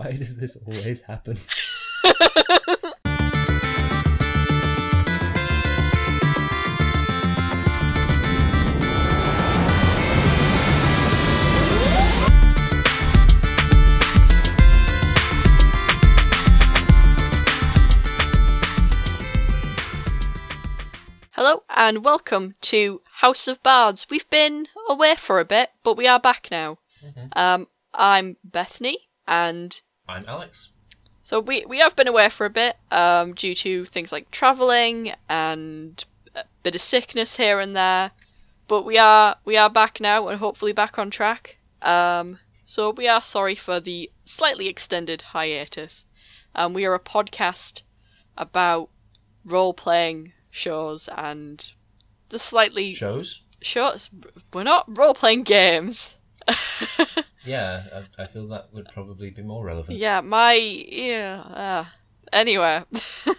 Why does this always happen? Hello and welcome to House of Bards. We've been away for a bit, but we are back now. Um, I'm Bethany, and I'm Alex. so we we have been away for a bit um, due to things like travelling and a bit of sickness here and there. But we are we are back now and hopefully back on track. Um, so we are sorry for the slightly extended hiatus. Um, we are a podcast about role playing shows and the slightly Shows? shows. We're not role playing games. Yeah, I, I feel that would probably be more relevant. Yeah, my yeah. Uh, anyway,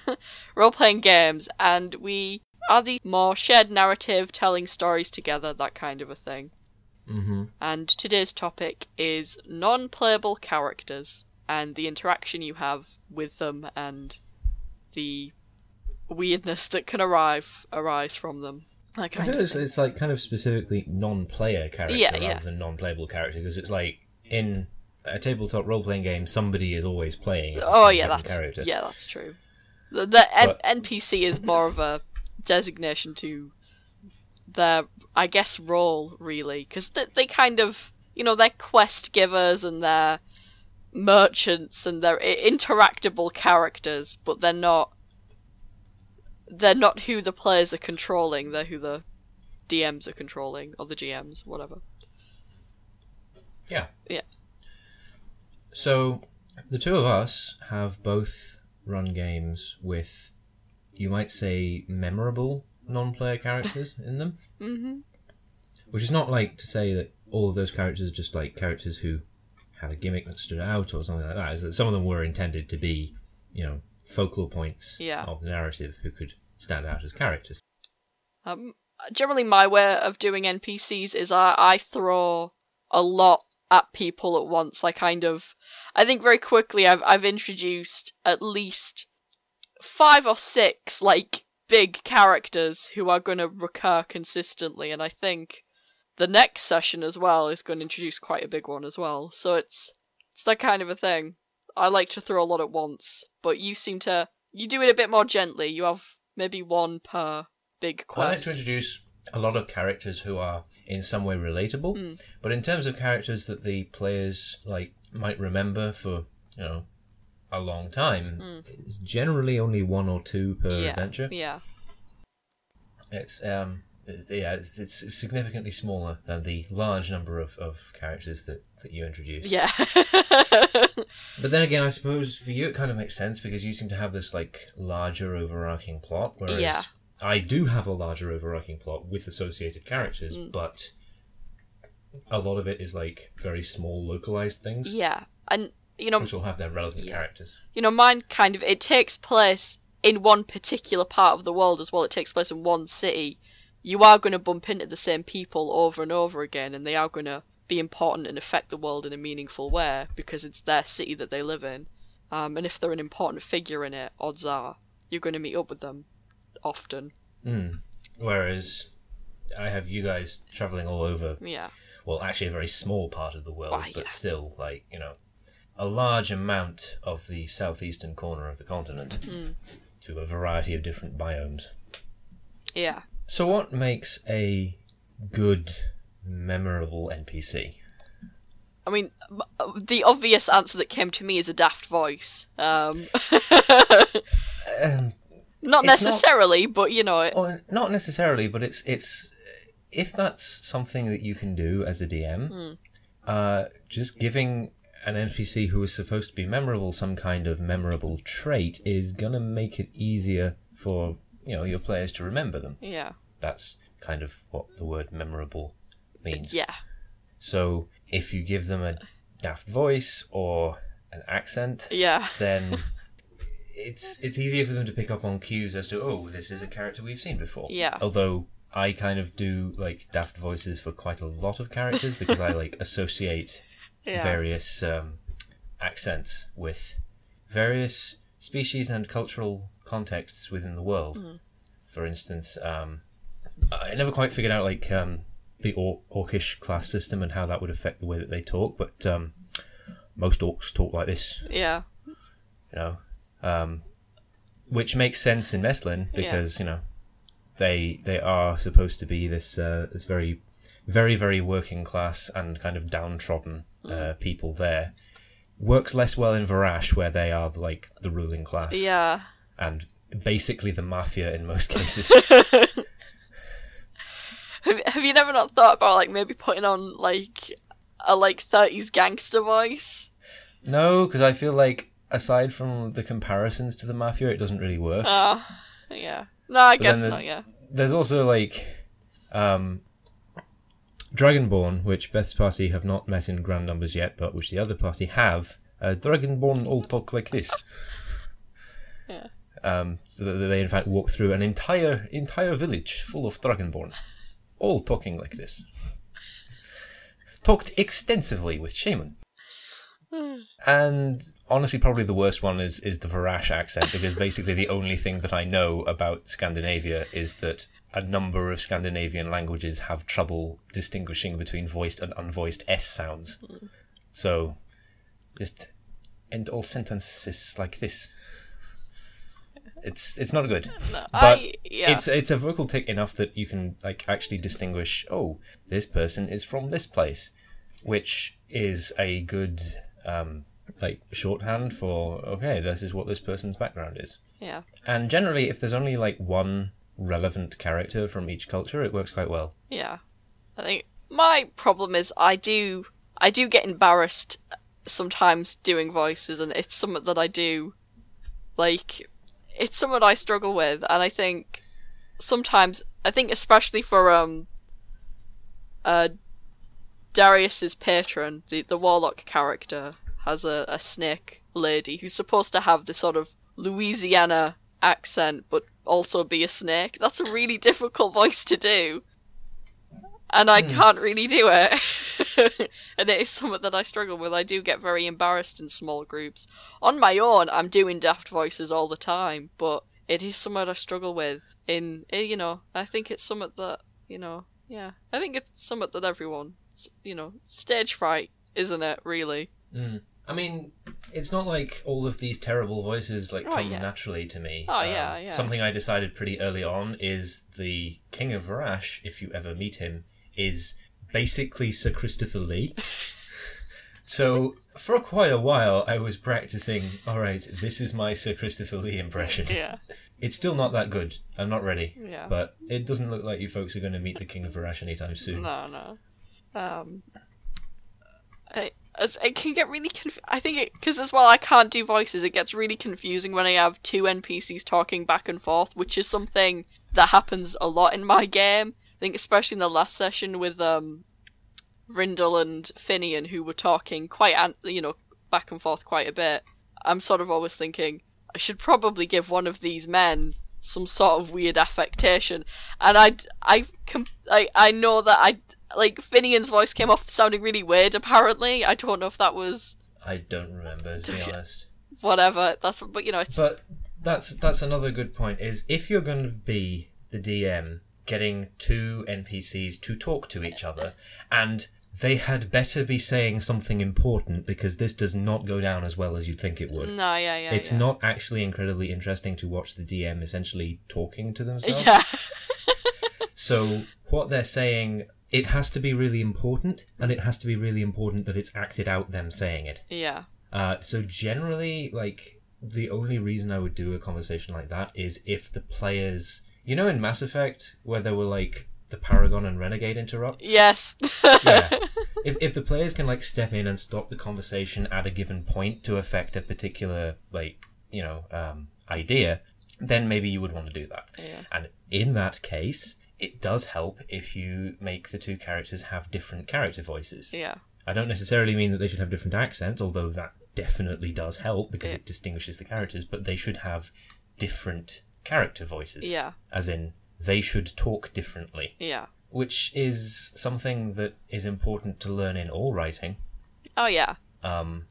role playing games, and we are the more shared narrative, telling stories together, that kind of a thing. Mm-hmm. And today's topic is non playable characters and the interaction you have with them and the weirdness that can arrive arise from them. That I of it's, it's like kind of specifically non-player character Yeah, rather yeah. than non-playable character because it's like in a tabletop role-playing game, somebody is always playing. Oh yeah, that's character. yeah, that's true. The, the N- NPC is more of a designation to their, I guess, role really, because they, they kind of, you know, they're quest givers and they're merchants and they're interactable characters, but they're not. They're not who the players are controlling. They're who the DMs are controlling or the GMs, whatever. Yeah. Yeah. So the two of us have both run games with, you might say, memorable non-player characters in them. hmm Which is not like to say that all of those characters are just like characters who had a gimmick that stood out or something like that. Is that some of them were intended to be, you know, focal points Yeah. of narrative who could stand out as characters. Um, generally, my way of doing NPCs is I, I throw a lot at people at once. I kind of, I think very quickly I've I've introduced at least five or six like big characters who are going to recur consistently, and I think the next session as well is going to introduce quite a big one as well. So it's it's that kind of a thing. I like to throw a lot at once, but you seem to you do it a bit more gently. You have maybe one per big quest. I like to introduce a lot of characters who are in some way relatable, Mm. but in terms of characters that the players like might remember for you know a long time, it's generally only one or two per yeah, adventure. Yeah. It's um yeah, it's, it's significantly smaller than the large number of, of characters that, that you introduce. Yeah. But then again, I suppose for you it kind of makes sense because you seem to have this like larger overarching plot, whereas Yeah. I do have a larger overarching plot with associated characters, Mm. but a lot of it is like very small localized things, yeah. And you know, which will have their relevant Yeah. characters. you know, mine kind of it takes place in one particular part of the world as well. It takes place in one city. You are going to bump into the same people over and over again, and they are going to be important and affect the world in a meaningful way because it's their city that they live in. Um, and if they're an important figure in it, odds are you're going to meet up with them often. Mm. Whereas I have you guys traveling all over Yeah. well, actually a very small part of the world, but yeah. still, like, you know, a large amount of the southeastern corner of the continent Mm. to a variety of different biomes. Yeah. So, what makes a good, memorable NPC? I mean, the obvious answer that came to me is a daft voice. Um, Um, not It's not- necessarily, but you know, it, or not necessarily, but it's it's if that's something that you can do as a DM, Hmm. uh, just giving an NPC who is supposed to be memorable some kind of memorable trait is gonna make it easier for you know your players to remember them. yeah, That's kind of what the word memorable means. yeah, So if you give them a daft voice or an accent, yeah, then it's it's easier for them to pick up on cues as to oh this is a character we've seen before. Yeah. Although I kind of do like daft voices for quite a lot of characters because I like associate yeah. various um, accents with various species and cultural contexts within the world. For instance, um, I never quite figured out like um, the or- orcish class system and how that would affect the way that they talk, but um, most orcs talk like this, Yeah. you know, um, which makes sense in Meslin because you know they they are supposed to be this uh, this very very very working class and kind of downtrodden uh, people there. Works less well in Varash where they are like the ruling class Yeah. and basically the mafia in most cases. Have, have you never not thought about like maybe putting on like a like 30s gangster voice? no, because I feel like aside from the comparisons to the mafia, it doesn't really work. Ah, yeah. No, I But guess not. Yeah. There's also like um, Dragonborn, which Beth's party have not met in grand numbers yet, but which the other party have. Uh, Dragonborn all talk like this. Yeah. Um, so that they in fact walk through an entire entire village full of Dragonborn, all talking like this. Talked extensively with Shaman. And honestly, probably the worst one is is the Varash accent because basically the only thing that I know about Scandinavia is that a number of Scandinavian languages have trouble distinguishing between voiced and unvoiced s sounds. So, just end all sentences like this. It's it's not good, No, but I yeah. it's it's a vocal tick enough that you can like actually distinguish. Oh, this person is from this place, which is a good um, like shorthand for okay, this is what this person's background is. yeah. And generally, if there's only like one relevant character from each culture, it works quite well. Yeah. I think my problem is I do I do get embarrassed sometimes doing voices and it's something that I do like it's something I struggle with and I think sometimes I think especially for um uh Darius's patron, the the warlock character, has a, a snake lady who's supposed to have this sort of Louisiana accent but also be a snake. That's a really difficult voice to do. And I can't really do it. and it is something that I struggle with. I do get very embarrassed in small groups. On my own, I'm doing daft voices all the time, but it is something I struggle with. In, eh, you know, I think it's something that, you know, yeah. I think it's something that everyone, you know, stage fright, isn't it, really? I mean, it's not like all of these terrible voices like Oh, come yeah. naturally to me. Oh, Um, yeah, yeah. Something I decided pretty early on is the King of Varash, if you ever meet him, is basically Sir Christopher Lee. so for quite a while, I was practicing. All right, this is my Sir Christopher Lee impression. Yeah. It's still not that good. I'm not ready. Yeah. But it doesn't look like you folks are going to meet the King of Varash anytime soon. No, no. Um, I, as it can get really conf- I think it because as well I can't do voices. It gets really confusing when I have two NPCs talking back and forth, which is something that happens a lot in my game. I think especially in the last session with um, Rindle and Finian, who were talking quite an- you know back and forth quite a bit. I'm sort of always thinking I should probably give one of these men some sort of weird affectation, and I I I I know that I like Finian's voice came off sounding really weird. Apparently, I don't know if that was I don't remember, to be honest. whatever. That's but you know it's But that's that's another good point. Is if you're going to be the DM, getting two NPCs to talk to each other, and they had better be saying something important because this does not go down as well as you'd think it would. no yeah yeah it's yeah. not actually incredibly interesting to watch the DM essentially talking to themselves. yeah So what they're saying, it has to be really important, and it has to be really important that it's acted out them saying it. yeah Uh, so generally, like the only reason I would do a conversation like that is if the players, you know, in Mass Effect where there were like the Paragon and Renegade interrupts. yes Yeah. If if the players can like step in and stop the conversation at a given point to affect a particular like you know um, idea, then maybe you would want to do that. Yeah. And in that case, it does help if you make the two characters have different character voices. yeah I don't necessarily mean that they should have different accents, although that definitely does help because Yeah. it distinguishes the characters, but they should have different character voices. yeah As in, they should talk differently, yeah which is something that is important to learn in all writing. oh yeah Um,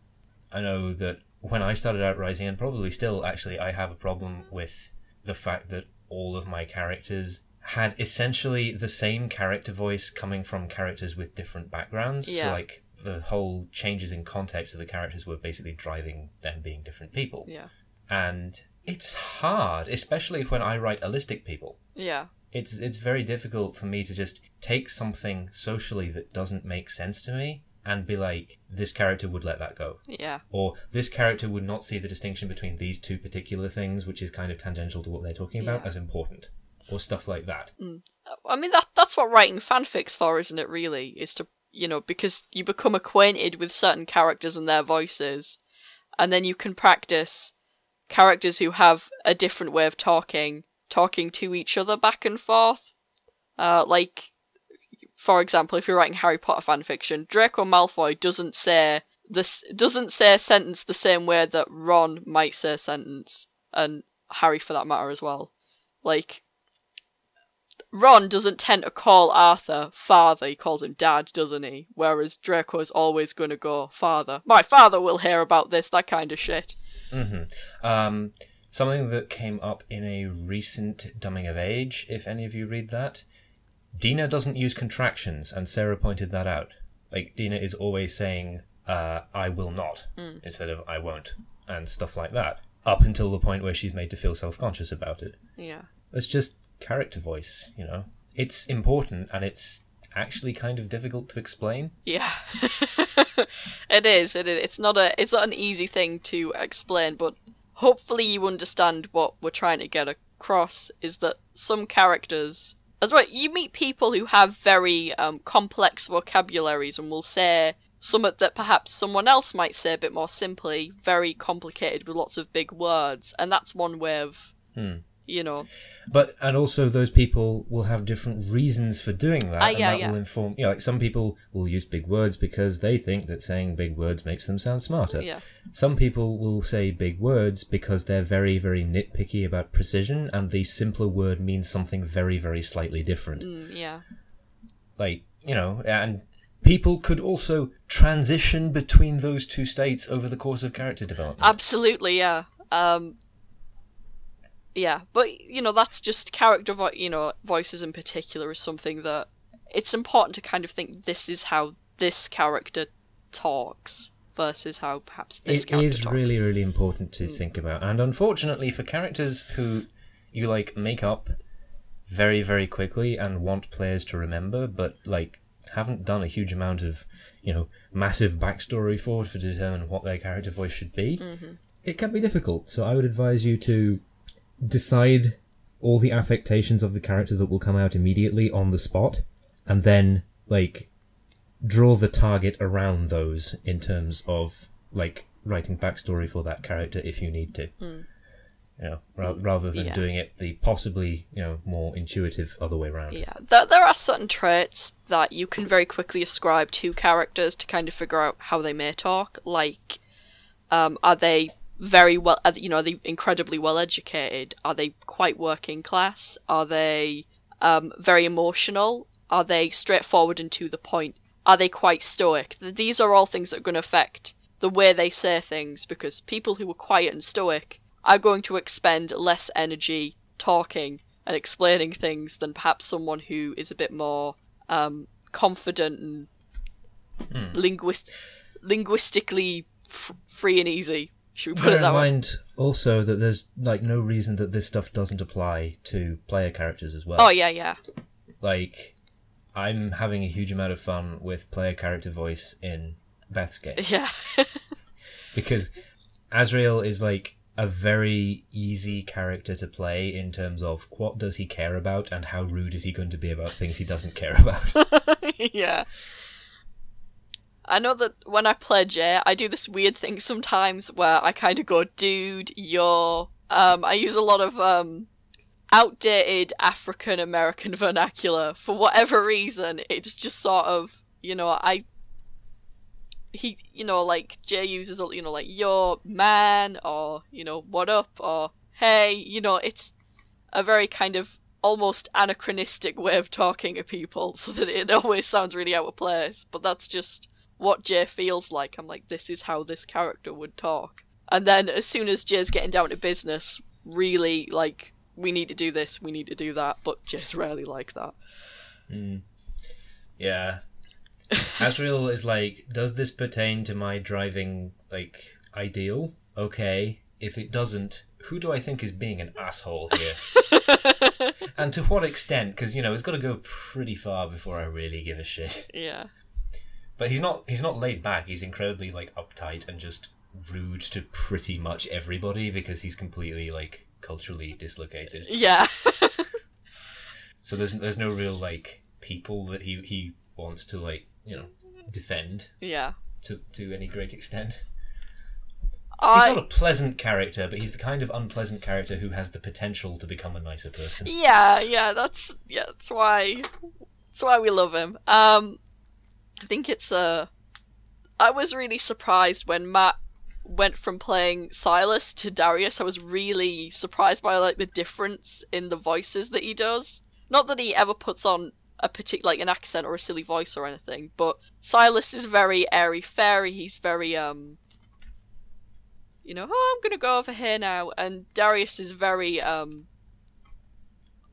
I know that when I started out writing, and probably still, actually, I have a problem with the fact that all of my characters had essentially the same character voice coming from characters with different backgrounds. Yeah. So, like, the whole changes in context of the characters were basically driving them being different people. Yeah. And it's hard, especially when I write allistic people. Yeah. It's it's very difficult for me to just take something socially that doesn't make sense to me and be like, this character would let that go. Yeah. Or this character would not see the distinction between these two particular things, which is kind of tangential to what they're talking about, Yeah. as important. Or stuff like that. Mm. I mean that that's what writing fanfics for, isn't it? Really, is to you know because you become acquainted with certain characters and their voices, and then you can practice characters who have a different way of talking, talking to each other back and forth. Uh, like, for example, if you're writing Harry Potter fan fiction, Draco Malfoy doesn't say this doesn't say a sentence the same way that Ron might say a sentence, and Harry for that matter as well. Like Ron doesn't tend to call Arthur father, he calls him dad, doesn't he? Whereas Draco is always going to go father. My father will hear about this, that kind of shit. Hmm Um, something that came up in a recent Dumbing of Age, if any of you read that. Dina doesn't use contractions, and Sarah pointed that out. Like, Dina is always saying, uh, I will not, instead of I won't, and stuff like that. Up until the point where she's made to feel self conscious about it. Yeah. It's just character voice, you know? It's important, and it's actually kind of difficult to explain. Yeah. it is, it is. It's not a it's not an easy thing to explain, but hopefully you understand what we're trying to get across is that some characters as well you meet people who have very um, complex vocabularies and will say something that perhaps someone else might say a bit more simply, very complicated with lots of big words, and that's one way of Hmm. You know But and also those people will have different reasons for doing that, and yeah, that yeah. will inform. You know, like some people will use big words because they think that saying big words makes them sound smarter. yeah. Some people will say big words because they're very, very nitpicky about precision, and the simpler word means something very, very slightly different. Mm, yeah. Like you know, and people could also transition between those two states over the course of character development. Absolutely, yeah. Um, yeah, but you know that's just character, vo- you know, voices in particular is something that it's important to kind of think this is how this character talks versus how perhaps this It is talks. really, really important to hmm. think about. And unfortunately, for characters who you like make up very, very quickly and want players to remember, but like haven't done a huge amount of, you know, massive backstory for to determine what their character voice should be, mm-hmm. it can be difficult. So I would advise you to decide all the affectations of the character that will come out immediately on the spot, and then like draw the target around those in terms of like writing backstory for that character if you need to. You know, ra- rather than yeah. doing it the possibly you know more intuitive other way around. Yeah, there, there are certain traits that you can very quickly ascribe to characters to kind of figure out how they may talk. Like, um, are they very well, you know, are they incredibly well educated? Are they quite working class? Are they um, very emotional? Are they straightforward and to the point? Are they quite stoic? These are all things that are going to affect the way they say things because people who are quiet and stoic are going to expend less energy talking and explaining things than perhaps someone who is a bit more um, confident and linguist- linguistically f- free and easy. Should we put Bear it in that way? mind also that there's like no reason that this stuff doesn't apply to player characters as well. Oh yeah, yeah, Like, I'm having a huge amount of fun with player character voice in Beth's game yeah, because Azrael is like a very easy character to play in terms of what does he care about and how rude is he going to be about things he doesn't care about. yeah. I know that when I play Jay, I do this weird thing sometimes where I kind of go, "Dude, you're." Um, I use a lot of um, outdated African American vernacular for whatever reason. It's just sort of, you know, I. He, you know, like Jay uses, you know, like "your man" or you know, "what up" or "hey," you know, it's a very kind of almost anachronistic way of talking to people so that it always sounds really out of place but that's just what Jay feels like. I'm like, this is how this character would talk. And then as soon as Jay's getting down to business, really like, we need to do this, we need to do that, but Jay's rarely like that. Mm. Yeah. Azrael is like, does this pertain to my driving like ideal? Okay. If it doesn't, who do I think is being an asshole here? and to what extent? Because you know it's got to go pretty far before I really give a shit. Yeah. But he's not. He's not laid back. He's incredibly like uptight and just rude to pretty much everybody because he's completely like culturally dislocated. Yeah. so there's there's no real like people that he he wants to like you know defend. Yeah. To to any great extent. I... He's not a pleasant character, but he's the kind of unpleasant character who has the potential to become a nicer person. Yeah, yeah, that's yeah, that's why that's why we love him. Um I think it's uh I was really surprised when Matt went from playing Silas to Darius. I was really surprised by like the difference in the voices that he does. Not that he ever puts on a particular like an accent or a silly voice or anything, but Silas is very airy fairy. He's very um you know, oh, I'm gonna go over here now. And Darius is very, um,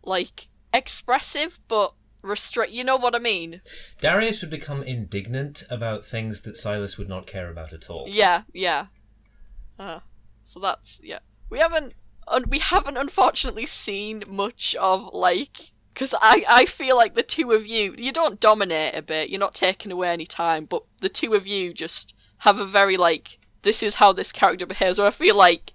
like, expressive, but restrict. You know what I mean? Darius would become indignant about things that Silas would not care about at all. Yeah, yeah. Uh, so that's yeah. We haven't, un- we haven't unfortunately seen much of like. Because I, I feel like the two of you, you don't dominate a bit, you're not taking away any time, but the two of you just have a very, like, this is how this character behaves. Or I feel like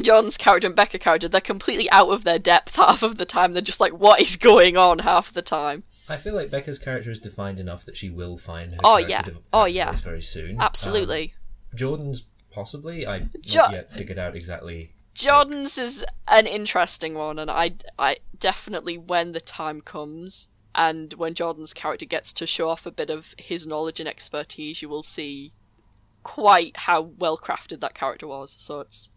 John's character and Becca character, they're completely out of their depth half of the time. They're just like, what is going on half the time. I feel like Becca's character is defined enough that she will find her oh yeah oh yeah very soon. Absolutely. Um, Jordan's possibly. I jo- not yet figured out exactly. Jordan's like... is an interesting one, and I I definitely when the time comes and when Jordan's character gets to show off a bit of his knowledge and expertise, you will see quite how well crafted that character was. So it's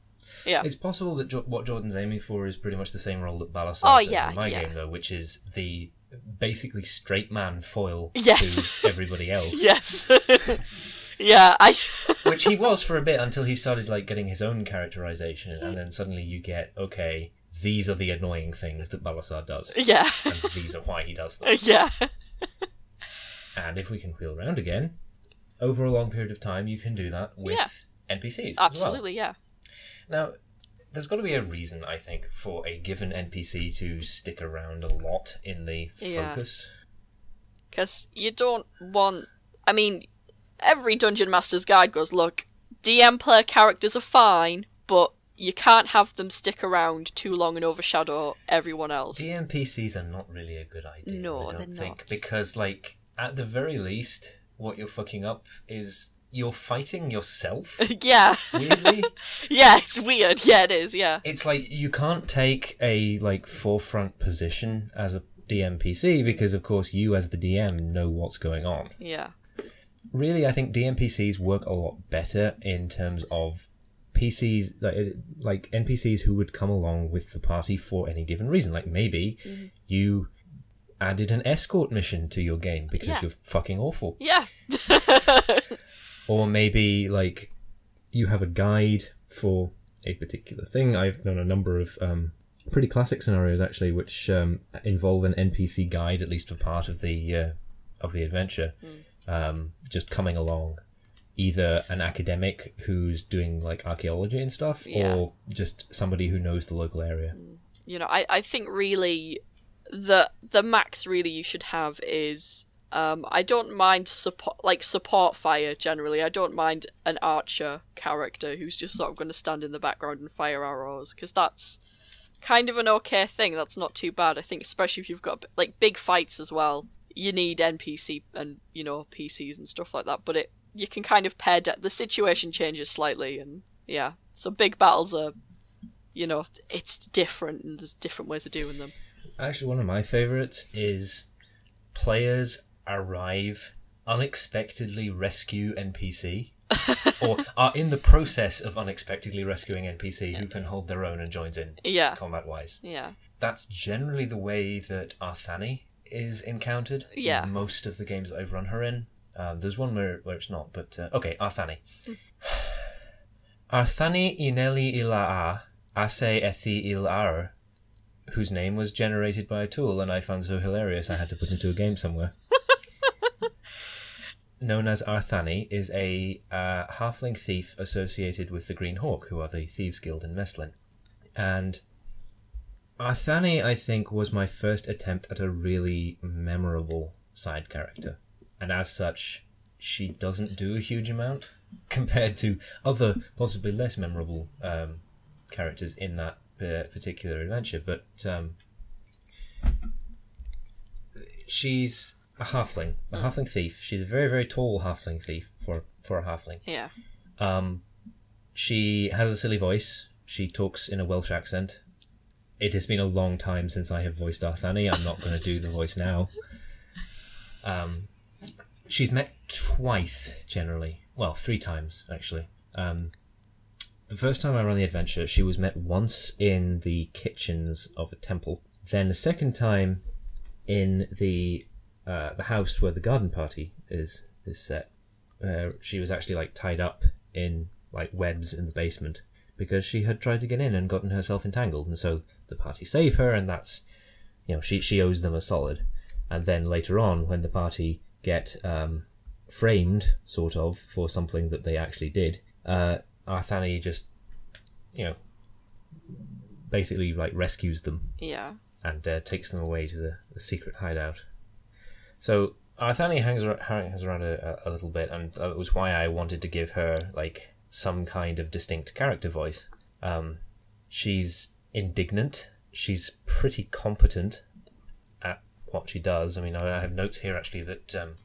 yeah. It's possible that jo- what Jordan's aiming for is pretty much the same role that Balasar oh, yeah, in my yeah. game, though, which is the basically straight man foil yes. to everybody else. yes. yeah, I. which he was for a bit until he started like getting his own characterization, and then suddenly you get okay. These are the annoying things that Balasar does. Yeah. And these are why he does them. Yeah. and if we can wheel around again, over a long period of time, you can do that with yeah. NPCs. Absolutely, well. yeah. Now, there's got to be a reason, I think, for a given NPC to stick around a lot in the focus. Because you don't want. I mean, every Dungeon Master's Guide goes look, DM player characters are fine, but you can't have them stick around too long and overshadow everyone else. DMPCs are not really a good idea. No, I don't they're not. Because, like, at the very least, what you're fucking up is you're fighting yourself. yeah. Weirdly. yeah, it's weird. Yeah, it is. Yeah. It's like you can't take a like forefront position as a DMPC because, of course, you as the DM know what's going on. Yeah. Really, I think DMPCs work a lot better in terms of PCs, like, like NPCs who would come along with the party for any given reason. Like maybe mm-hmm. you added an escort mission to your game because yeah. you're fucking awful. Yeah. or maybe like you have a guide for a particular thing. I've done a number of um, pretty classic scenarios actually, which um, involve an NPC guide at least for part of the uh, of the adventure, mm. um, just coming along. Either an academic who's doing like archaeology and stuff, yeah. or just somebody who knows the local area. Mm. You know, I, I think really the the max really you should have is um, I don't mind support like support fire generally. I don't mind an archer character who's just sort of going to stand in the background and fire arrows because that's kind of an okay thing. That's not too bad. I think especially if you've got like big fights as well. You need NPC and you know PCs and stuff like that, but it you can kind of pair de- the situation changes slightly and yeah. So big battles are you know it's different and there's different ways of doing them actually one of my favorites is players arrive unexpectedly rescue NPC or are in the process of unexpectedly rescuing NPC who can hold their own and joins in yeah. combat wise. Yeah. That's generally the way that Arthani is encountered yeah. most of the games that I've run her in. Um, there's one where, where it's not, but uh, okay, Arthani. Arthani ineli ila'a ase ethi il whose name was generated by a tool and I found so hilarious I had to put into a game somewhere. Known as Arthani, is a uh, halfling thief associated with the Green Hawk, who are the Thieves Guild in Meslin. And Arthani, I think, was my first attempt at a really memorable side character. And as such, she doesn't do a huge amount compared to other, possibly less memorable um, characters in that uh, particular adventure. But um, she's a halfling, a mm. halfling thief. She's a very, very tall halfling thief for, for a halfling. Yeah. Um, she has a silly voice. She talks in a Welsh accent. It has been a long time since I have voiced Arthani. I'm not going to do the voice now. Um, she's met twice, generally. Well, three times, actually. Um, the first time I ran the adventure, she was met once in the kitchens of a temple. Then the second time in the uh, the house where the garden party is is set. Uh, she was actually like tied up in like webs in the basement because she had tried to get in and gotten herself entangled, and so the party save her, and that's you know she she owes them a solid. And then later on, when the party get um, framed, sort of, for something that they actually did, uh, Arthani just you know basically like rescues them. Yeah. And uh, takes them away to the, the secret hideout. So Arthani hangs around, hangs around a, a, little bit, and that was why I wanted to give her like some kind of distinct character voice. Um, she's indignant. She's pretty competent at what she does. I mean, I have notes here actually that um,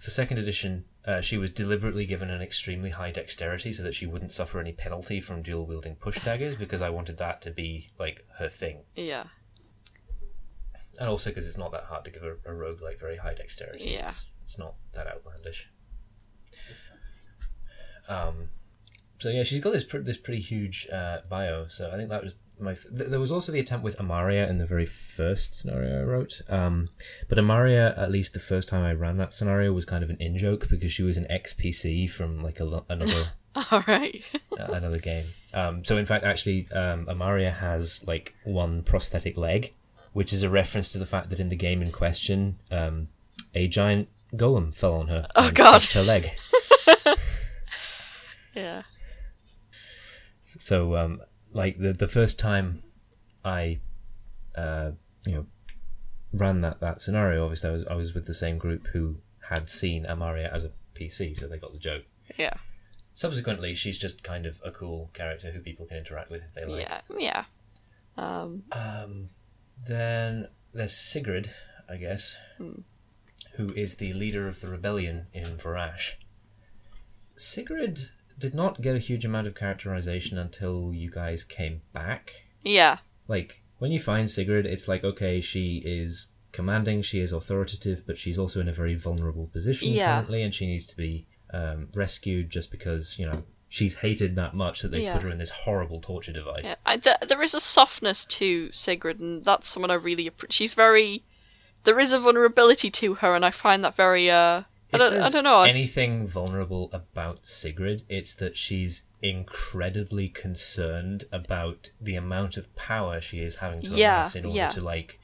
for second edition, uh, she was deliberately given an extremely high dexterity so that she wouldn't suffer any penalty from dual wielding push daggers because I wanted that to be like her thing. Yeah and also because it's not that hard to give a, a rogue like very high dexterity. Yeah, it's, it's not that outlandish. Um, so yeah, she's got this pr- this pretty huge uh, bio. So I think that was my. F- there was also the attempt with Amaria in the very first scenario I wrote. Um, but Amaria, at least the first time I ran that scenario, was kind of an in joke because she was an XPC from like a, another. All right. uh, another game. Um, so in fact, actually, um, Amaria has like one prosthetic leg which is a reference to the fact that in the game in question, um, a giant golem fell on her. Oh God! Her leg. yeah. So, um, like the the first time I, uh, you know, ran that that scenario, obviously I was I was with the same group who had seen Amaria as a PC, so they got the joke. Yeah. Subsequently, she's just kind of a cool character who people can interact with if they like. Yeah, yeah. Um, um then there's Sigrid, I guess, mm. who is the leader of the rebellion in Varash. Sigrid did not get a huge amount of characterization until you guys came back. Yeah. Like, when you find Sigrid, it's like, okay, she is commanding, she is authoritative, but she's also in a very vulnerable position yeah. currently, and she needs to be um, rescued just because, you know, she's hated that much that they yeah. put her in this horrible torture device. Yeah. I, there is a softness to Sigrid, and that's someone I really appreciate. She's very. There is a vulnerability to her, and I find that very. Uh, I don't, I don't know. Anything vulnerable about Sigrid, it's that she's incredibly concerned about the amount of power she is having to yeah, in order yeah. to like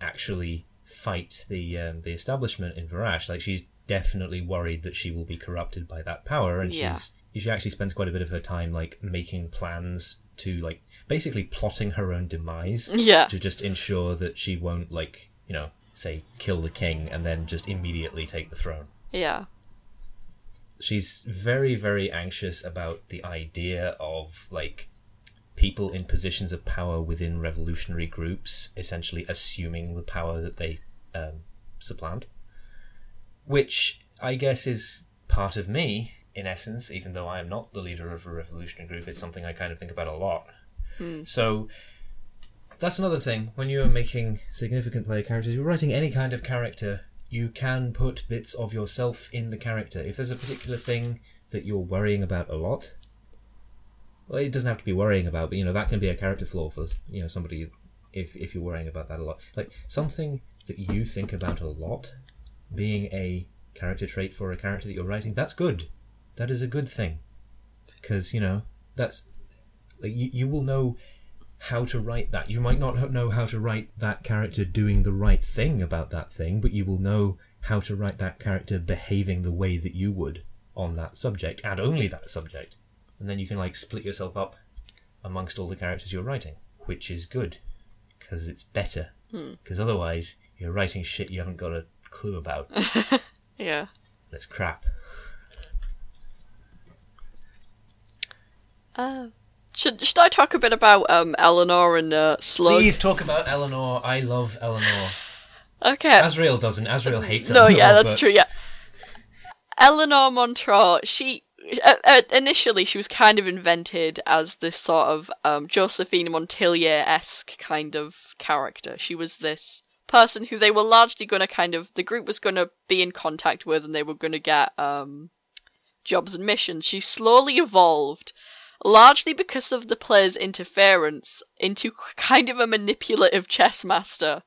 actually fight the um, the establishment in Varash. Like she's definitely worried that she will be corrupted by that power, and yeah. she's she actually spends quite a bit of her time like making plans to like basically plotting her own demise. Yeah. To just ensure that she won't like you know say kill the king and then just immediately take the throne. Yeah. She's very very anxious about the idea of like people in positions of power within revolutionary groups essentially assuming the power that they um, supplant, which I guess is part of me in essence, even though I am not the leader of a revolutionary group, it's something I kind of think about a lot. Mm. So that's another thing. When you're making significant player characters, you're writing any kind of character, you can put bits of yourself in the character. If there's a particular thing that you're worrying about a lot, well, it doesn't have to be worrying about, but you know that can be a character flaw for you know somebody if if you're worrying about that a lot. Like something that you think about a lot, being a character trait for a character that you're writing, that's good. That is a good thing. Because, you know, that's. Like, you, you will know how to write that. You might not know how to write that character doing the right thing about that thing, but you will know how to write that character behaving the way that you would on that subject and only that subject. And then you can like split yourself up amongst all the characters you're writing, which is good because it's better. Hmm. Because otherwise, you're writing shit you haven't got a clue about. Yeah. That's crap. Uh, should should I talk a bit about um Eleanor and uh, Slug? Please talk about Eleanor. I love Eleanor. Okay. Azrael doesn't. Azrael hates no, Eleanor. yeah, that's but- true. Yeah. Eleanor Montreux, she uh, uh, initially she was kind of invented as this sort of um, Josephine Montilyet esque kind of character. She was this person who they were largely going to kind of the group was going to be in contact with, and they were going to get um, jobs and missions. She slowly evolved, largely because of the player's interference, into kind of a manipulative chess master.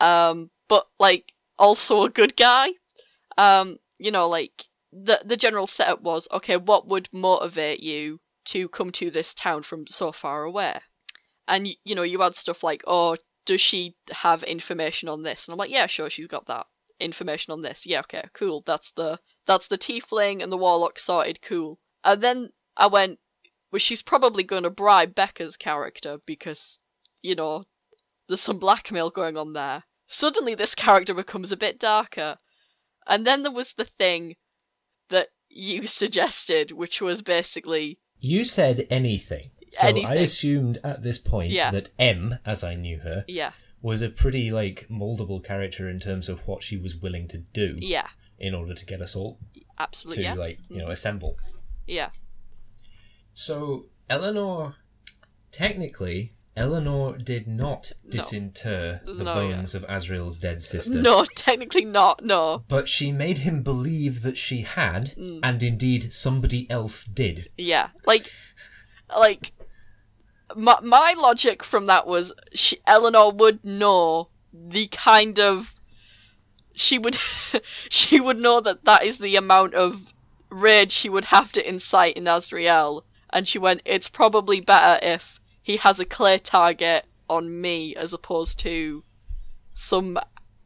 Um, but like also a good guy. Um, you know, like the the general setup was okay. What would motivate you to come to this town from so far away? And you know, you had stuff like, oh, does she have information on this? And I'm like, yeah, sure, she's got that information on this. Yeah, okay, cool. That's the that's the tiefling and the warlock sorted. Cool. And then I went, well, she's probably going to bribe Becca's character because you know there's some blackmail going on there. Suddenly, this character becomes a bit darker. And then there was the thing that you suggested, which was basically You said anything. So I assumed at this point Yeah. that M, as I knew her, yeah, was a pretty like moldable character in terms of what she was willing to do yeah, in order to get us all absolutely, to like you know mm. assemble. yeah, So Eleanor, technically, Eleanor did not No. disinter the No, bones of Azrael's dead sister. no, technically not, no, But she made him believe that she had, Mm. and indeed somebody else did. yeah, like, like, my my logic from that was she, Eleanor would know the kind of she would she would know that that is the amount of rage she would have to incite in Azrael, and she went, it's probably better if he has a clear target on me as opposed to some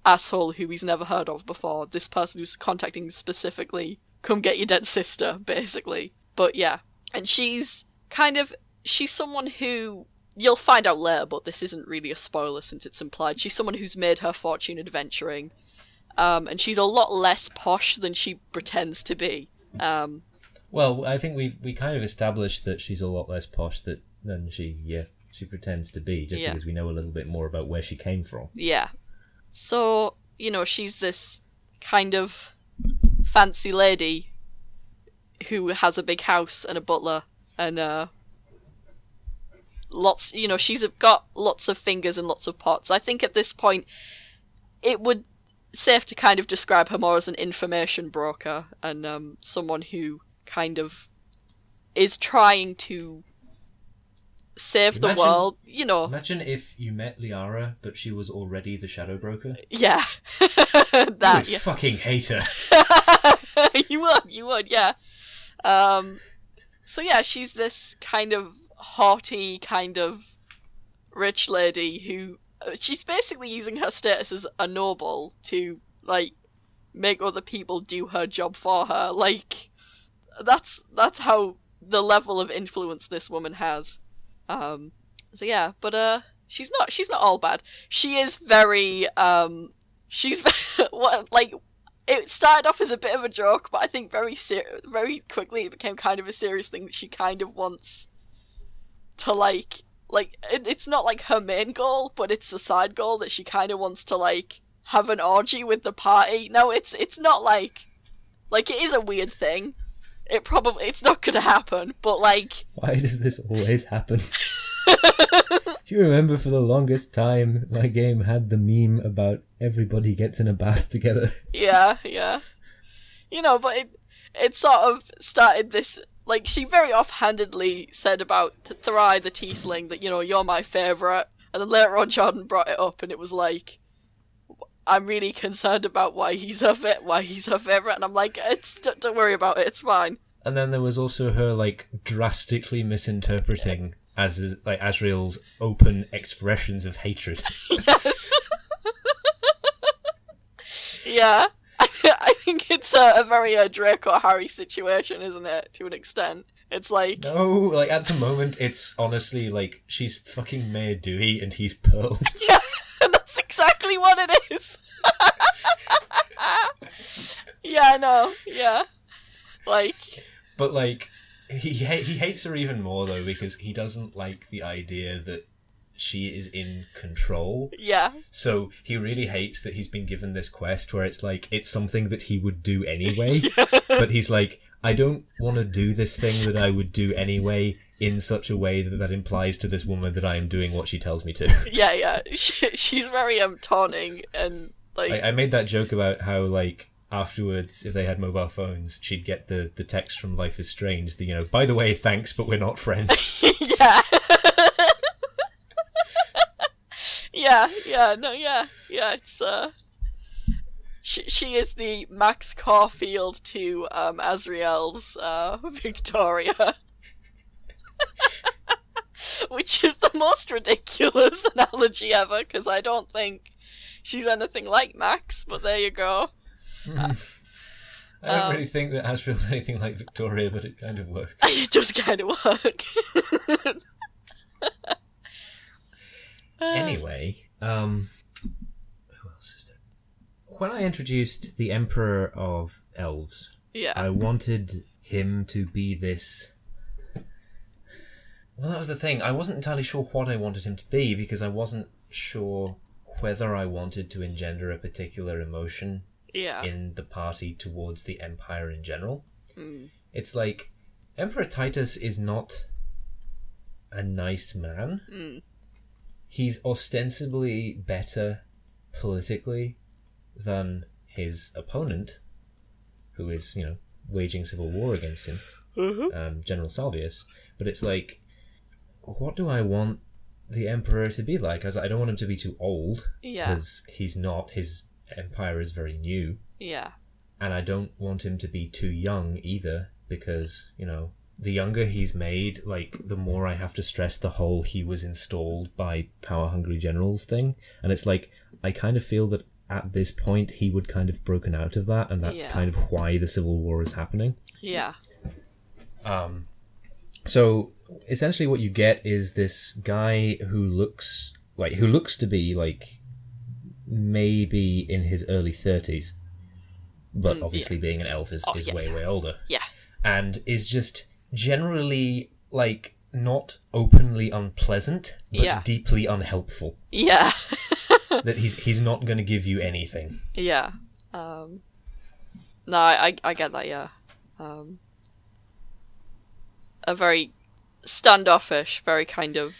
asshole who he's never heard of before. This person who's contacting specifically, come get your dead sister, basically. But yeah, and she's kind of she's someone who you'll find out later, but this isn't really a spoiler since it's implied. She's someone who's made her fortune adventuring, um, and she's a lot less posh than she pretends to be. Um, Well, I think we we kind of established that she's a lot less posh that, than she yeah she pretends to be, just Yeah. because we know a little bit more about where she came from. Yeah. So, you know, she's this kind of fancy lady who has a big house and a butler and uh lots, you know, she's got lots of fingers and lots of pots. I think at this point it would safe to kind of describe her more as an information broker and um someone who kind of is trying to save the world, you know. Imagine if you met Liara, but she was already the Shadow Broker. Yeah. You that would yeah. fucking hate her. you would, you would, yeah. Um, so yeah, she's this kind of haughty, kind of rich lady who uh, she's basically using her status as a noble to like make other people do her job for her. Like that's that's how the level of influence this woman has. Um, so yeah, but uh, she's not she's not all bad. She is very um, she's what like it started off as a bit of a joke, but I think very ser- very quickly it became kind of a serious thing that she kind of wants to like like it, it's not like her main goal, but it's a side goal that she kind of wants to like have an orgy with the party. No, it's it's not like like it is a weird thing. It probably it's not gonna happen, but like Why does this always happen? Do you remember for the longest time my game had the meme about everybody gets in a bath together? yeah, yeah. You know, but it it sort of started this like she very offhandedly said about Th- Thrai the Tiefling that you know you're my favorite, and then later on Jordan brought it up, and it was like, I'm really concerned about why he's her fa- why he's her favorite, and I'm like, it's don't, don't worry about it, it's fine. And then there was also her like drastically misinterpreting as like Azrael's open expressions of hatred. Yes. yeah. I think it's a, a very uh, Draco Harry situation, isn't it? To an extent, it's like no, like at the moment, it's honestly like she's fucking Mayor Dewey and he's Pearl. yeah, exactly what it is. yeah, I know. Yeah, like, but like he ha- he hates her even more though because he doesn't like the idea that she is in control. Yeah. So he really hates that he's been given this quest where it's like it's something that he would do anyway, but he's like I don't want to do this thing that I would do anyway in such a way that that implies to this woman that I am doing what she tells me to. Yeah, yeah. She, she's very um taunting and like I, I made that joke about how like afterwards, if they had mobile phones, she'd get the the text from Life is Strange. The you know, by the way, thanks, but we're not friends. yeah. yeah, yeah, no, yeah, yeah. It's uh, she she is the Max Caulfield to um Azrael's uh Victoria. Which is the most ridiculous analogy ever, because I don't think she's anything like Max, but there you go. I don't Um, really think that Azrael's anything like Victoria, but it kind of works. It does kind of work. Anyway, um, who else is there? When I introduced the Emperor of Elves, yeah. I wanted him to be this. Well, that was the thing. I wasn't entirely sure what I wanted him to be because I wasn't sure whether I wanted to engender a particular emotion yeah. in the party towards the Empire in general. Mm. It's like Emperor Titus is not a nice man. Mm. He's ostensibly better politically than his opponent, who is, you know, waging civil war against him, Mhm. um, General Salvius. But it's like, what do I want the Emperor to be like? As I don't want him to be too old, Yeah. because he's not. His empire is very new Yeah. and I don't want him to be too young either because you know the younger he's made, like the more I have to stress the whole he was installed by power hungry generals thing, and it's like I kind of feel that at this point he would kind of broken out of that, and that's Yeah. kind of why the civil war is happening. Yeah. Um, so essentially, what you get is this guy who looks like who looks to be like maybe in his early thirties, but Mm, obviously being an elf is, Oh, is yeah, way yeah. way older, Yeah. and is just generally like not openly unpleasant, but Yeah. deeply unhelpful. Yeah. that he's he's not going to give you anything. yeah. Um. No, I I, I get that. Yeah. Um. A very standoffish, very kind of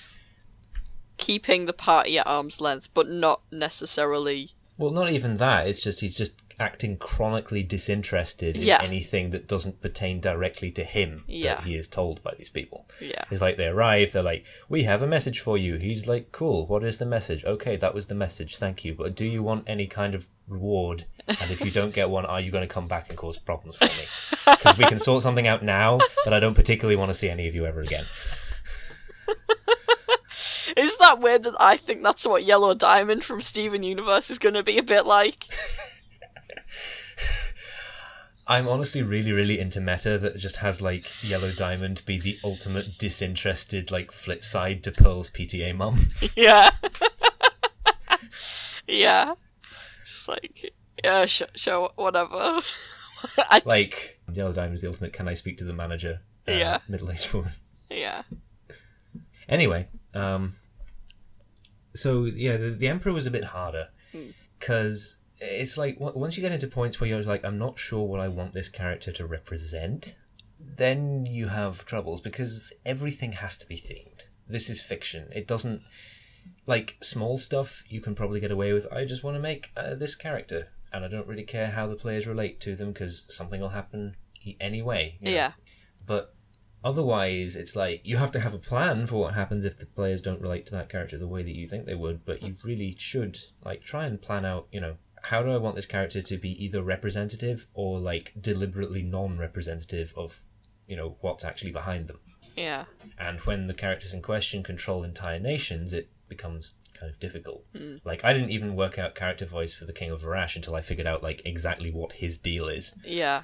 keeping the party at arm's length, but not necessarily. Well, not even that. It's just he's just acting chronically disinterested in Yeah. anything that doesn't pertain directly to him Yeah. that he is told by these people. Yeah. It's like they arrive, they're like, "We have a message for you." He's like, "Cool. What is the message?" "Okay, that was the message. Thank you. But do you want any kind of reward? And if you don't get one, are you going to come back and cause problems for me? Because we can sort something out now, but I don't particularly want to see any of you ever again." Is that weird that I think that's what Yellow Diamond from Steven Universe is going to be a bit like? I'm honestly really, really into meta that just has like Yellow Diamond be the ultimate disinterested like flip side to Pearl's PTA mum. yeah. yeah. Just like, yeah, sure, sure whatever. I, like Yellow Diamond is the ultimate. Can I speak to the manager? uh, Yeah. middle-aged woman. yeah. Anyway, um, so yeah, the, the Emperor was a bit harder Hmm. because it's like once you get into points where you're like, I'm not sure what I want this character to represent, then you have troubles because everything has to be themed. This is fiction. It doesn't like small stuff you can probably get away with. I just want to make uh, this character, and I don't really care how the players relate to them because something will happen anyway. you know? Yeah. But otherwise, it's like you have to have a plan for what happens if the players don't relate to that character the way that you think they would. But you really should like try and plan out, you know, how do I want this character to be either representative or like deliberately non-representative of, you know, what's actually behind them. Yeah. And when the characters in question control entire nations, it becomes kind of difficult. Hmm. Like I didn't even work out character voice for the King of Varash until I figured out like exactly what his deal is Yeah.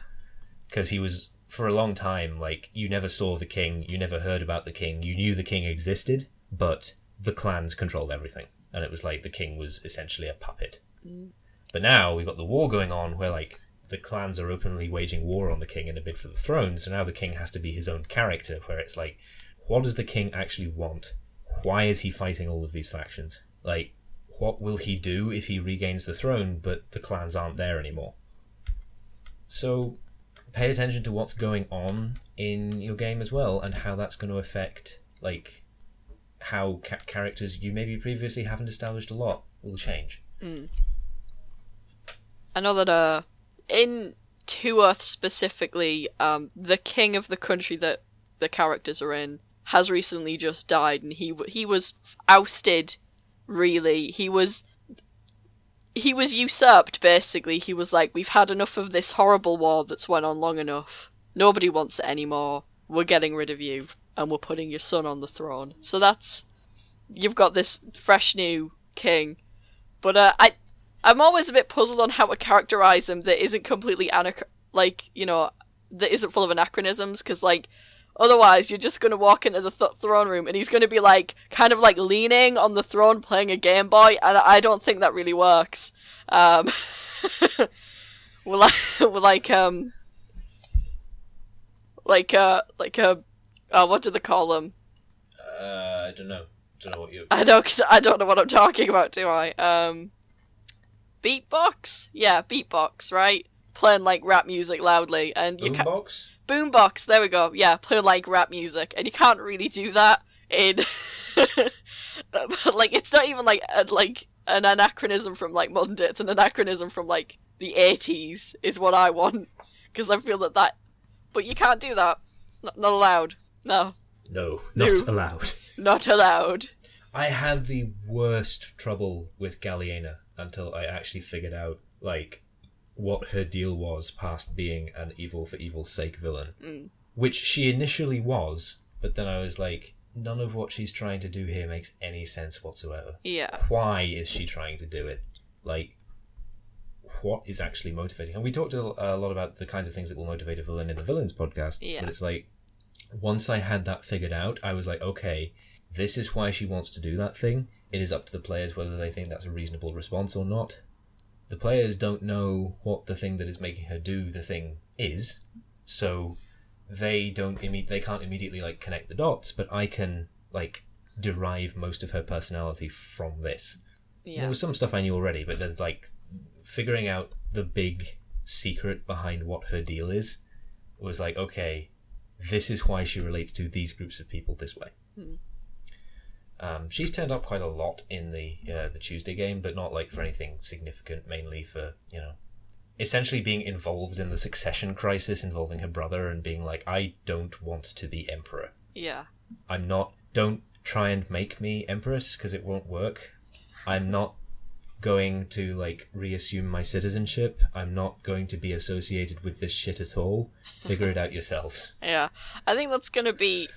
because he was for a long time like you never saw the king, you never heard about the king, you knew the king existed, but the clans controlled everything, and it was like the king was essentially a puppet. Hmm. But now we've got the war going on where like the clans are openly waging war on the king in a bid for the throne, so now the king has to be his own character, where it's like, what does the king actually want? Why is he fighting all of these factions? Like, what will he do if he regains the throne, but the clans aren't there anymore? So, pay attention to what's going on in your game as well, and how that's going to affect, like, how ca- characters you maybe previously haven't established a lot will change. Mm. I know that uh, in Two Earth specifically, um, the king of the country that the characters are in has recently just died, and he he was ousted. Really, he was he was usurped. Basically, he was like, "We've had enough of this horrible war that's went on long enough. Nobody wants it anymore. We're getting rid of you, and we're putting your son on the throne." So that's you've got this fresh new king, but uh, I I'm always a bit puzzled on how to characterize him that isn't completely anach- like you know that isn't full of anachronisms because like otherwise you're just gonna walk into the th- throne room and he's gonna be like kind of like leaning on the throne playing a Game Boy and I don't think that really works. Um, we're like we're like um like uh like uh, uh what do they call them? Uh, I don't know. I Don't know what you. I don't, I don't know what I'm talking about, do I? Um, beatbox? Yeah, beatbox, right? Playing like rap music loudly, and you. Boombox. Boombox, there we go. Yeah, playing like rap music, and you can't really do that in. like, it's not even like a, like an anachronism from like modern day. It's an anachronism from like the 80s, is what I want, because I feel that that. But you can't do that. It's not, not allowed. No, No, No. not allowed. not allowed. I had the worst trouble with Galliena until I actually figured out like what her deal was past being an evil for evil's sake villain. Mm. Which she initially was, but then I was like, none of what she's trying to do here makes any sense whatsoever. Yeah. Why is she trying to do it? Like, what is actually motivating? And we talked a, a lot about the kinds of things that will motivate a villain in the villains podcast. Yeah. But it's like, once I had that figured out, I was like, okay, this is why she wants to do that thing. It is up to the players whether they think that's a reasonable response or not. The players don't know what the thing that is making her do the thing is, so they don't imme- they can't immediately like connect the dots. But I can like derive most of her personality from this. There was some stuff I knew already, but then like figuring out the big secret behind what her deal is was like, okay, this is why she relates to these groups of people this way. Hmm. Um, she's turned up quite a lot in the uh, the Tuesday game, but not like for anything significant. Mainly for you know, essentially being involved in the succession crisis involving her brother and being like, I don't want to be emperor. Yeah. I'm not. Don't try and make me empress because it won't work. I'm not going to like reassume my citizenship. I'm not going to be associated with this shit at all. Figure it out yourselves. Yeah. I think that's going to be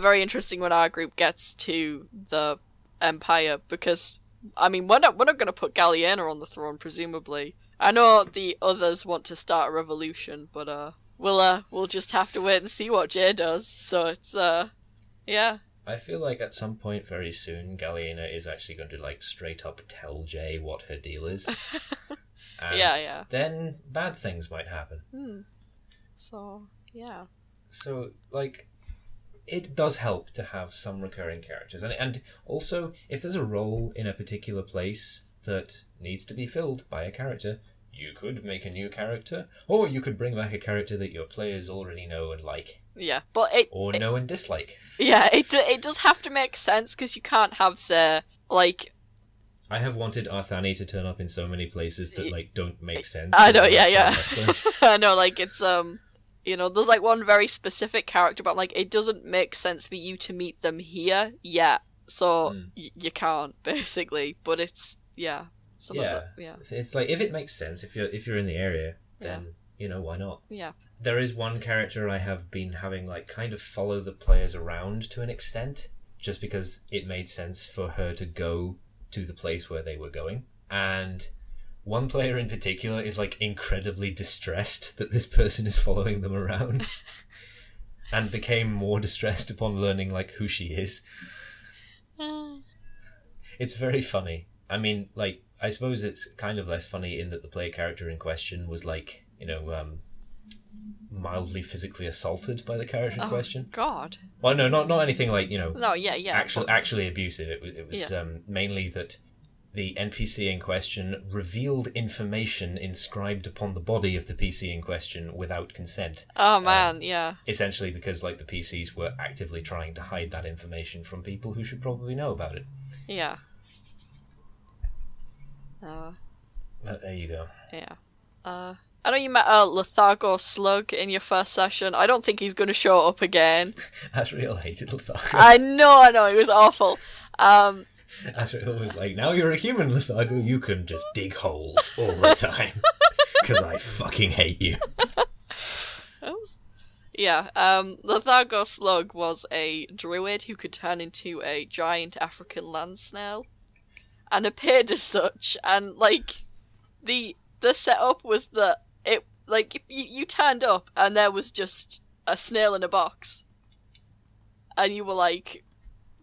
very interesting when our group gets to the Empire because, I mean, we're not, we're not going to put Galliena on the throne, presumably. I know the others want to start a revolution, but, uh, we'll, uh, we'll just have to wait and see what Jay does. So it's, uh, yeah. I feel like at some point very soon, Galliena is actually going to like straight up tell Jay what her deal is. Yeah, yeah. Then bad things might happen. Hmm. So, yeah. So, like, it does help to have some recurring characters, and and also if there's a role in a particular place that needs to be filled by a character, you could make a new character, or you could bring back a character that your players already know and like, Yeah. But it, or know and dislike. yeah, it, it does have to make sense because you can't have, say, like, I have wanted Arthani to turn up in so many places that like don't make sense. I know, yeah, yeah. I know, like it's um, you know, there's like one very specific character, but I'm like it doesn't make sense for you to meet them here yet, so Hmm. y- you can't basically. But it's yeah, some yeah. of the yeah It's- It's like if it makes sense, if you're if you're in the area, then you know why not. yeah There is one character I have been having like kind of follow the players around to an extent, just because it made sense for her to go to the place where they were going. And one player in particular is like incredibly distressed that this person is following them around. and became more distressed upon learning like who she is. It's very funny. I mean, like, I suppose it's kind of less funny in that the player character in question was like, you know, um, mildly physically assaulted by the character in oh question. god Well, no, not not anything like you know, no yeah yeah actually but- actually abusive. It was it was Yeah. um, mainly that the NPC in question revealed information inscribed upon the body of the PC in question without consent. oh man yeah Essentially, because like the PCs were actively trying to hide that information from people who should probably know about it. yeah uh But there you go. yeah uh I know you met a Lethargo slug in your first session. I don't think he's going to show up again. Azrael hated Lethargo. I know, I know, it was awful. Um, Azrael was like, now you're a human, Lethargo, you can just dig holes all the time. Because I fucking hate you. yeah, um, Lethargo slug was a druid who could turn into a giant African land snail, and appeared as such. And like, the the setup was that it like you, you turned up and there was just a snail in a box, and you were like,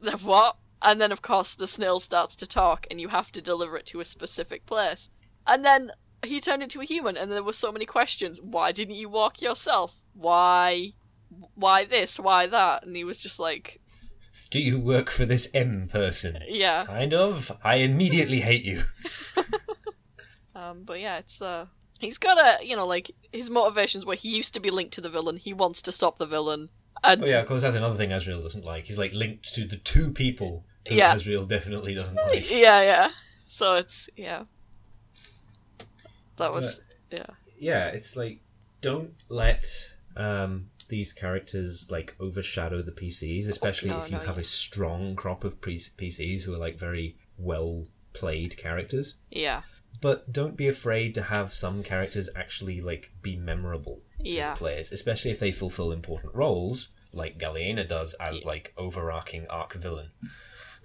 "The what?" And then of course the snail starts to talk, and you have to deliver it to a specific place. And then he turned into a human, and there were so many questions. Why didn't you walk yourself? Why? Why this? Why that? And he was just like, Do you work for this M person? yeah. Kind of. I immediately hate you. Um, but yeah, it's uh, he's got a you know like his motivations where he used to be linked to the villain. He wants to stop the villain, and Oh yeah, of course that's another thing Azrael doesn't like. He's like linked to the two people Yeah. Azrael definitely doesn't like. yeah, yeah. So it's yeah. That was yeah. yeah, it's like don't let um, these characters like overshadow the PCs, especially No, if you no, have yeah. a strong crop of PCs who are like very well played characters. Yeah. But don't be afraid to have some characters actually like be memorable to Yeah. the players, especially if they fulfill important roles, like Galliena does as like overarching arc villain.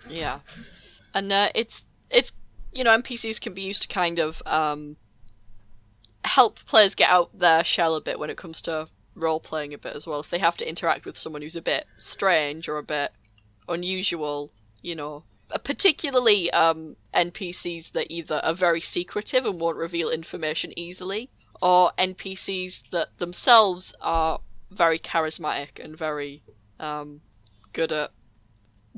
Yeah, and uh, it's it's you know NPCs can be used to kind of um, help players get out their shell a bit when it comes to role playing a bit as well. If they have to interact with someone who's a bit strange or a bit unusual, you know, uh, particularly um, NPCs that either are very secretive and won't reveal information easily, or NPCs that themselves are very charismatic and very um, good at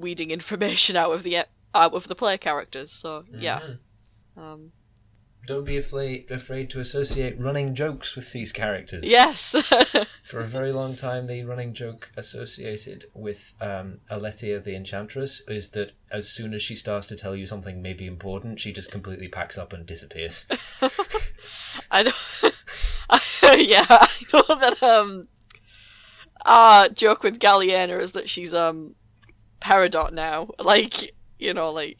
weeding information out of the out of the player characters. So yeah, um, Don't be afraid afraid to associate running jokes with these characters. yes, For a very long time, the running joke associated with um, Aletia the Enchantress is that as soon as she starts to tell you something maybe important, she just completely packs up and disappears. I don't. yeah, I know that. Um, our joke with Galliena is that she's um, Peridot now. Like you know, like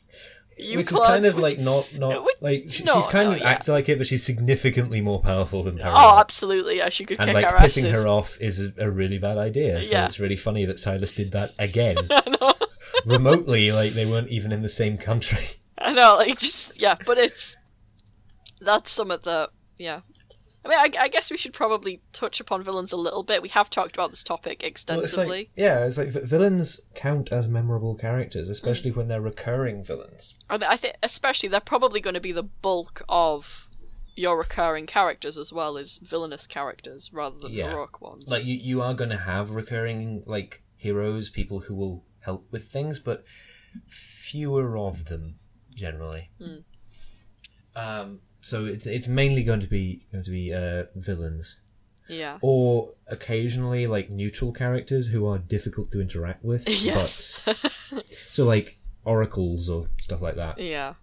you which is kind of which- like not not which- like she, no, she's kind no, of yeah. acts like it, but she's significantly more powerful than Peridot. Oh, absolutely! Yeah, she could and kick like our pissing asses. her off is a, a really bad idea. So Yeah. it's really funny that Silas did that again. Remotely, like they weren't even in the same country. I know, like just yeah, but it's that's some of the yeah. I mean, I, I guess we should probably touch upon villains a little bit. We have talked about this topic Well, it's extensively. like, yeah, it's like villains count as memorable characters, especially when they're recurring villains. And I think, especially, they're probably going to be the bulk of your recurring characters as well as villainous characters rather than Yeah. heroic ones. Like you, you are going to have recurring like heroes, people who will help with things, but fewer of them generally. Mm. Um, so it's it's mainly going to be going to be uh, villains, yeah, or occasionally like neutral characters who are difficult to interact with. yes, But, so like oracles or stuff like that. yeah,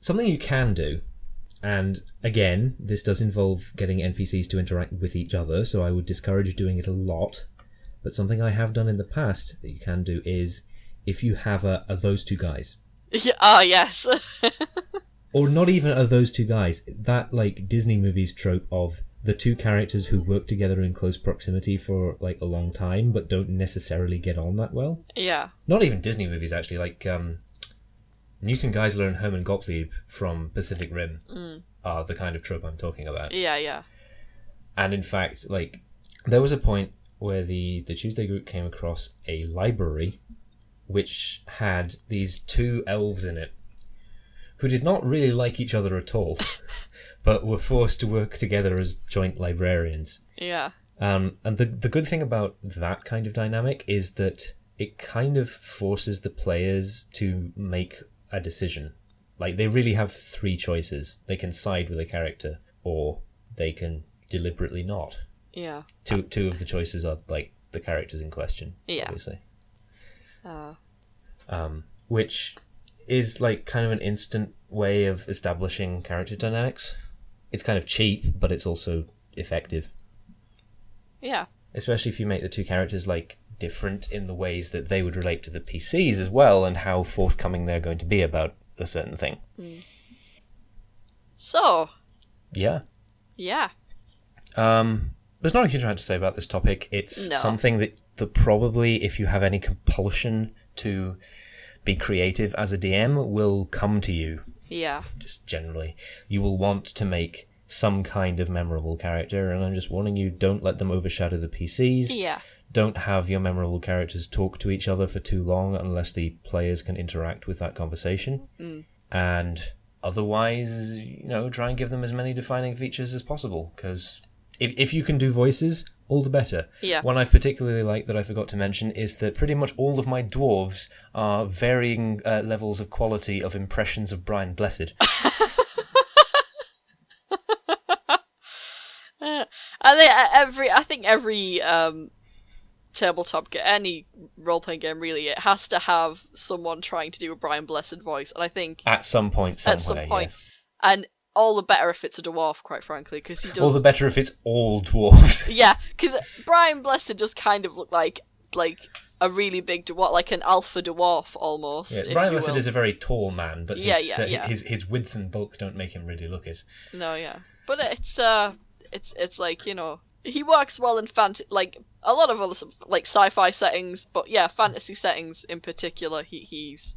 Something you can do, and again, this does involve getting NPCs to interact with each other, so I would discourage doing it a lot. But something I have done in the past that you can do is if you have a, a those two guys, Yeah, ah, yes. or not even are those two guys. That like Disney movies trope of the two characters who work together in close proximity for like a long time but don't necessarily get on that well. Yeah. Not even Disney movies actually, like um Newton Geiszler and Herman Gottlieb from Pacific Rim mm. are the kind of trope I'm talking about. Yeah, yeah. And in fact, like there was a point where the the Tuesday group came across a library which had these two elves in it who did not really like each other at all, but were forced to work together as joint librarians. Yeah. Um, and the the good thing about that kind of dynamic is that it kind of forces the players to make a decision. Like they really have three choices. They can side with a character, or they can deliberately not. Yeah. Two two of the choices are like the characters in question. Yeah. Obviously. Uh. Um, which is like kind of an instant way of establishing character dynamics. It's kind of cheap, but it's also effective. Yeah. Especially if you make the two characters like different in the ways that they would relate to the PCs as well, and how forthcoming they're going to be about a certain thing. Mm. So. Yeah. Yeah. Um, there's not a huge amount to say about this topic. It's no. something that, that probably, if you have any compulsion to be creative as a DM, will come to you. Yeah. Just generally. You will want to make some kind of memorable character, and I'm just warning you don't let them overshadow the PCs. Yeah. Don't have your memorable characters talk to each other for too long unless the players can interact with that conversation. Mm. And otherwise, you know, try and give them as many defining features as possible, because if, if you can do voices, all the better. Yeah. One I've particularly liked that I forgot to mention is that pretty much all of my dwarves are varying uh, levels of quality of impressions of Brian Blessed. I think every I think every um, tabletop game, any role playing game really, it has to have someone trying to do a Brian Blessed voice, and I think at some point, at some point, yes. and all the better if it's a dwarf, quite frankly, because he does. All the better if it's all dwarves. yeah, because Brian Blessed does kind of look like like a really big dwarf, like an alpha dwarf almost. Yeah, Brian Blessed is a very tall man, but his, yeah, yeah, uh, yeah. his his width and bulk don't make him really look it. No, yeah, but it's uh, it's it's like you know he works well in fant like a lot of other like sci-fi settings, but yeah, fantasy settings in particular. He he's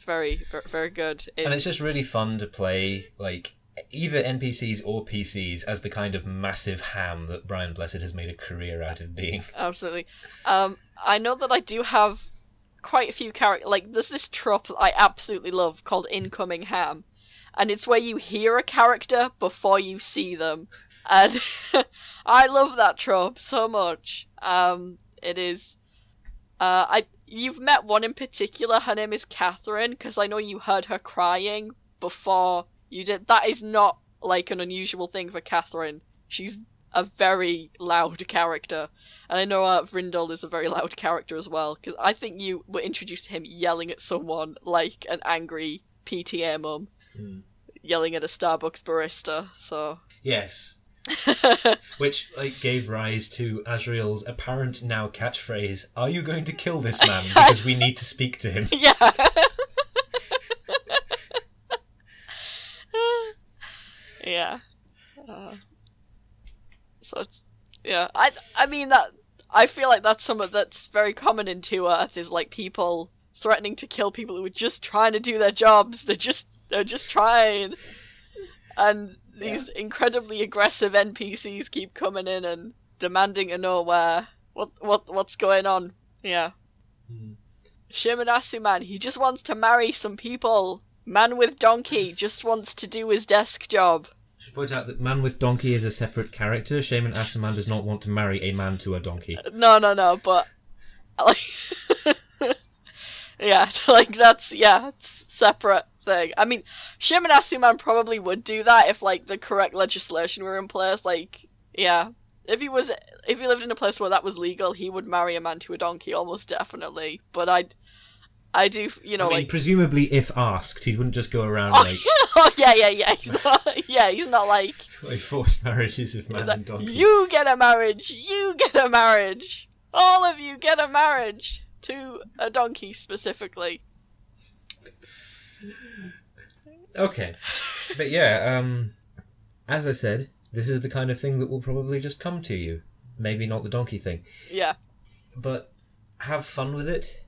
it's very very good. And it's just really fun to play like either NPCs or PCs as the kind of massive ham that Brian Blessed has made a career out of being. Absolutely. Um, I know that I do have quite a few characters. Like there's this trope I absolutely love called incoming ham, and it's where you hear a character before you see them. And I love that trope so much. Um, it is. Uh, I you've met one in particular. Her name is Catherine because I know you heard her crying before you did. That is not like an unusual thing for Catherine. She's a very loud character, and I know uh, is a very loud character as well. Because I think you were introduced to him yelling at someone like an angry PTA mum, mm. yelling at a Starbucks barista. So yes, which like gave rise to Azrael's apparent now catchphrase: "Are you going to kill this man? Because we need to speak to him." Yeah. yeah. Uh, so yeah, I I mean that I feel like that's something that's very common in Two Earth is like people threatening to kill people who are just trying to do their jobs. They're just they're just trying, and these yeah. incredibly aggressive NPCs keep coming in and demanding to know where what what what's going on. Yeah. Mm. Man, he just wants to marry some people. Man with donkey just wants to do his desk job. I should point out that Man with Donkey is a separate character. Shaman Asuman does not want to marry a man to a donkey. No, no, no, but like, yeah, like that's yeah, it's separate thing. I mean, Shaman Asuman probably would do that if like the correct legislation were in place. Like, yeah, if he was, if he lived in a place where that was legal, he would marry a man to a donkey almost definitely. But I, I do, you know, I mean, like presumably, if asked, he wouldn't just go around oh, like, oh yeah, yeah, yeah. He's not, yeah, he's not like like forced marriages of man like, and donkey. You get a marriage. You get a marriage. All of you get a marriage to a donkey specifically. Okay, but yeah, um, as I said, this is the kind of thing that will probably just come to you. Maybe not the donkey thing, Yeah. but have fun with it.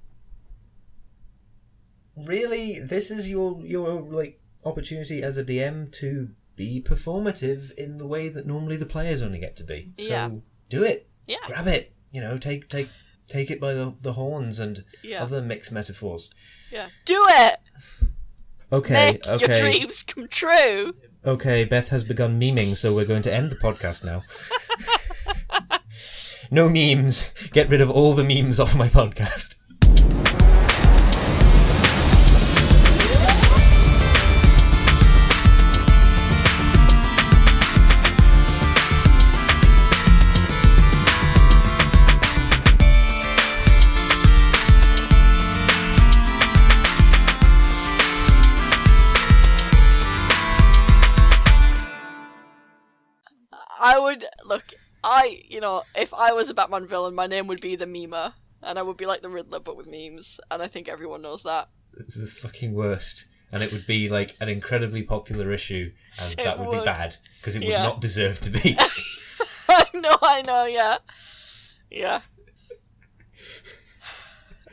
Really, this is your your like opportunity as a DM to be performative in the way that normally the players only get to be. So Yeah. do it. Yeah. Grab it. You know, take take take it by the, the horns and Yeah. other mixed metaphors. Yeah. Do it! Okay, Make your okay. dreams come true! Okay, Beth has begun memeing, so we're going to end the podcast now. no memes. Get rid of all the memes off my podcast. Would look. I, you know, if I was a Batman villain, my name would be the Memer, and I would be like the Riddler, but with memes. And I think everyone knows that. This is the fucking worst. And it would be like an incredibly popular issue, and It that would, would. be bad because it would Yeah. not deserve to be. I know, I know, yeah, yeah.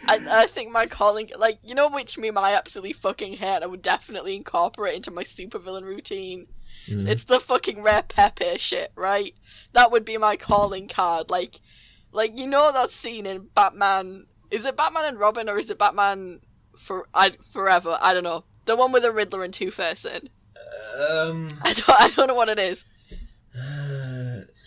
I, I think my calling, like, you know which meme I absolutely fucking hate. I would definitely incorporate into my supervillain routine. Mm. It's the fucking rare Pepe shit, right? That would be my calling card. Like, like you know that scene in Batman. Is it Batman and Robin or is it Batman for I forever? I don't know. The one with the Riddler and Two Face in. Um. I don't. I don't know what it is.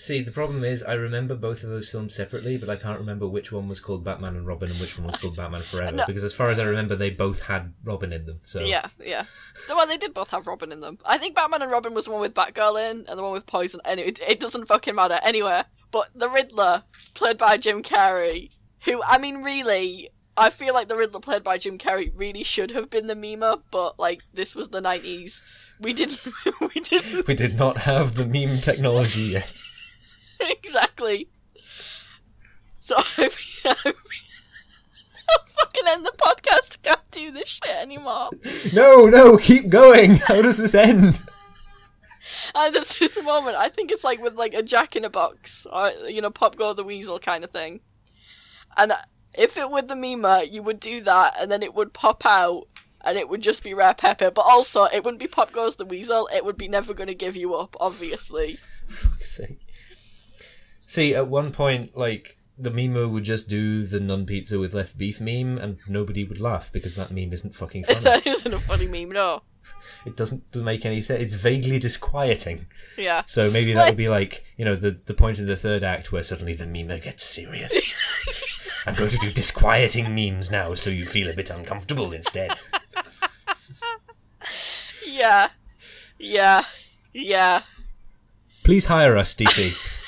See, the problem is I remember both of those films separately, but I can't remember which one was called Batman and Robin and which one was called Batman Forever. No. Because as far as I remember, they both had Robin in them. So Yeah, yeah. The one they did both have Robin in them. I think Batman and Robin was the one with Batgirl in, and the one with Poison. Anyway, it, it doesn't fucking matter. Anyway, but the Riddler, played by Jim Carrey, who I mean, really, I feel like the Riddler played by Jim Carrey really should have been the memer, but like this was the nineties. We didn't. we didn't we did not have the meme technology yet. exactly. So I I I'll fucking end the podcast. I can't do this shit anymore. No, no, keep going. How does this end? Uh, At there's this moment, I think it's like with like a jack in a box, or you know, Pop Go the Weasel kind of thing. And uh, if it were the Memer, you would do that, and then it would pop out, and it would just be Rare Pepe. But also, it wouldn't be Pop Goes the Weasel. It would be Never Gonna Give You Up, obviously. fuck's sake. See, at one point, like, the memo would just do the nun pizza with left beef meme, and nobody would laugh because that meme isn't fucking funny. that isn't a funny meme, no. it doesn't, doesn't make any sense. It's vaguely disquieting. Yeah. So maybe that would be like, you know, the, the point in the third act where suddenly the meme gets serious. I'm going to do disquieting memes now so you feel a bit uncomfortable instead. Yeah. Yeah. Yeah. Please hire us, DC.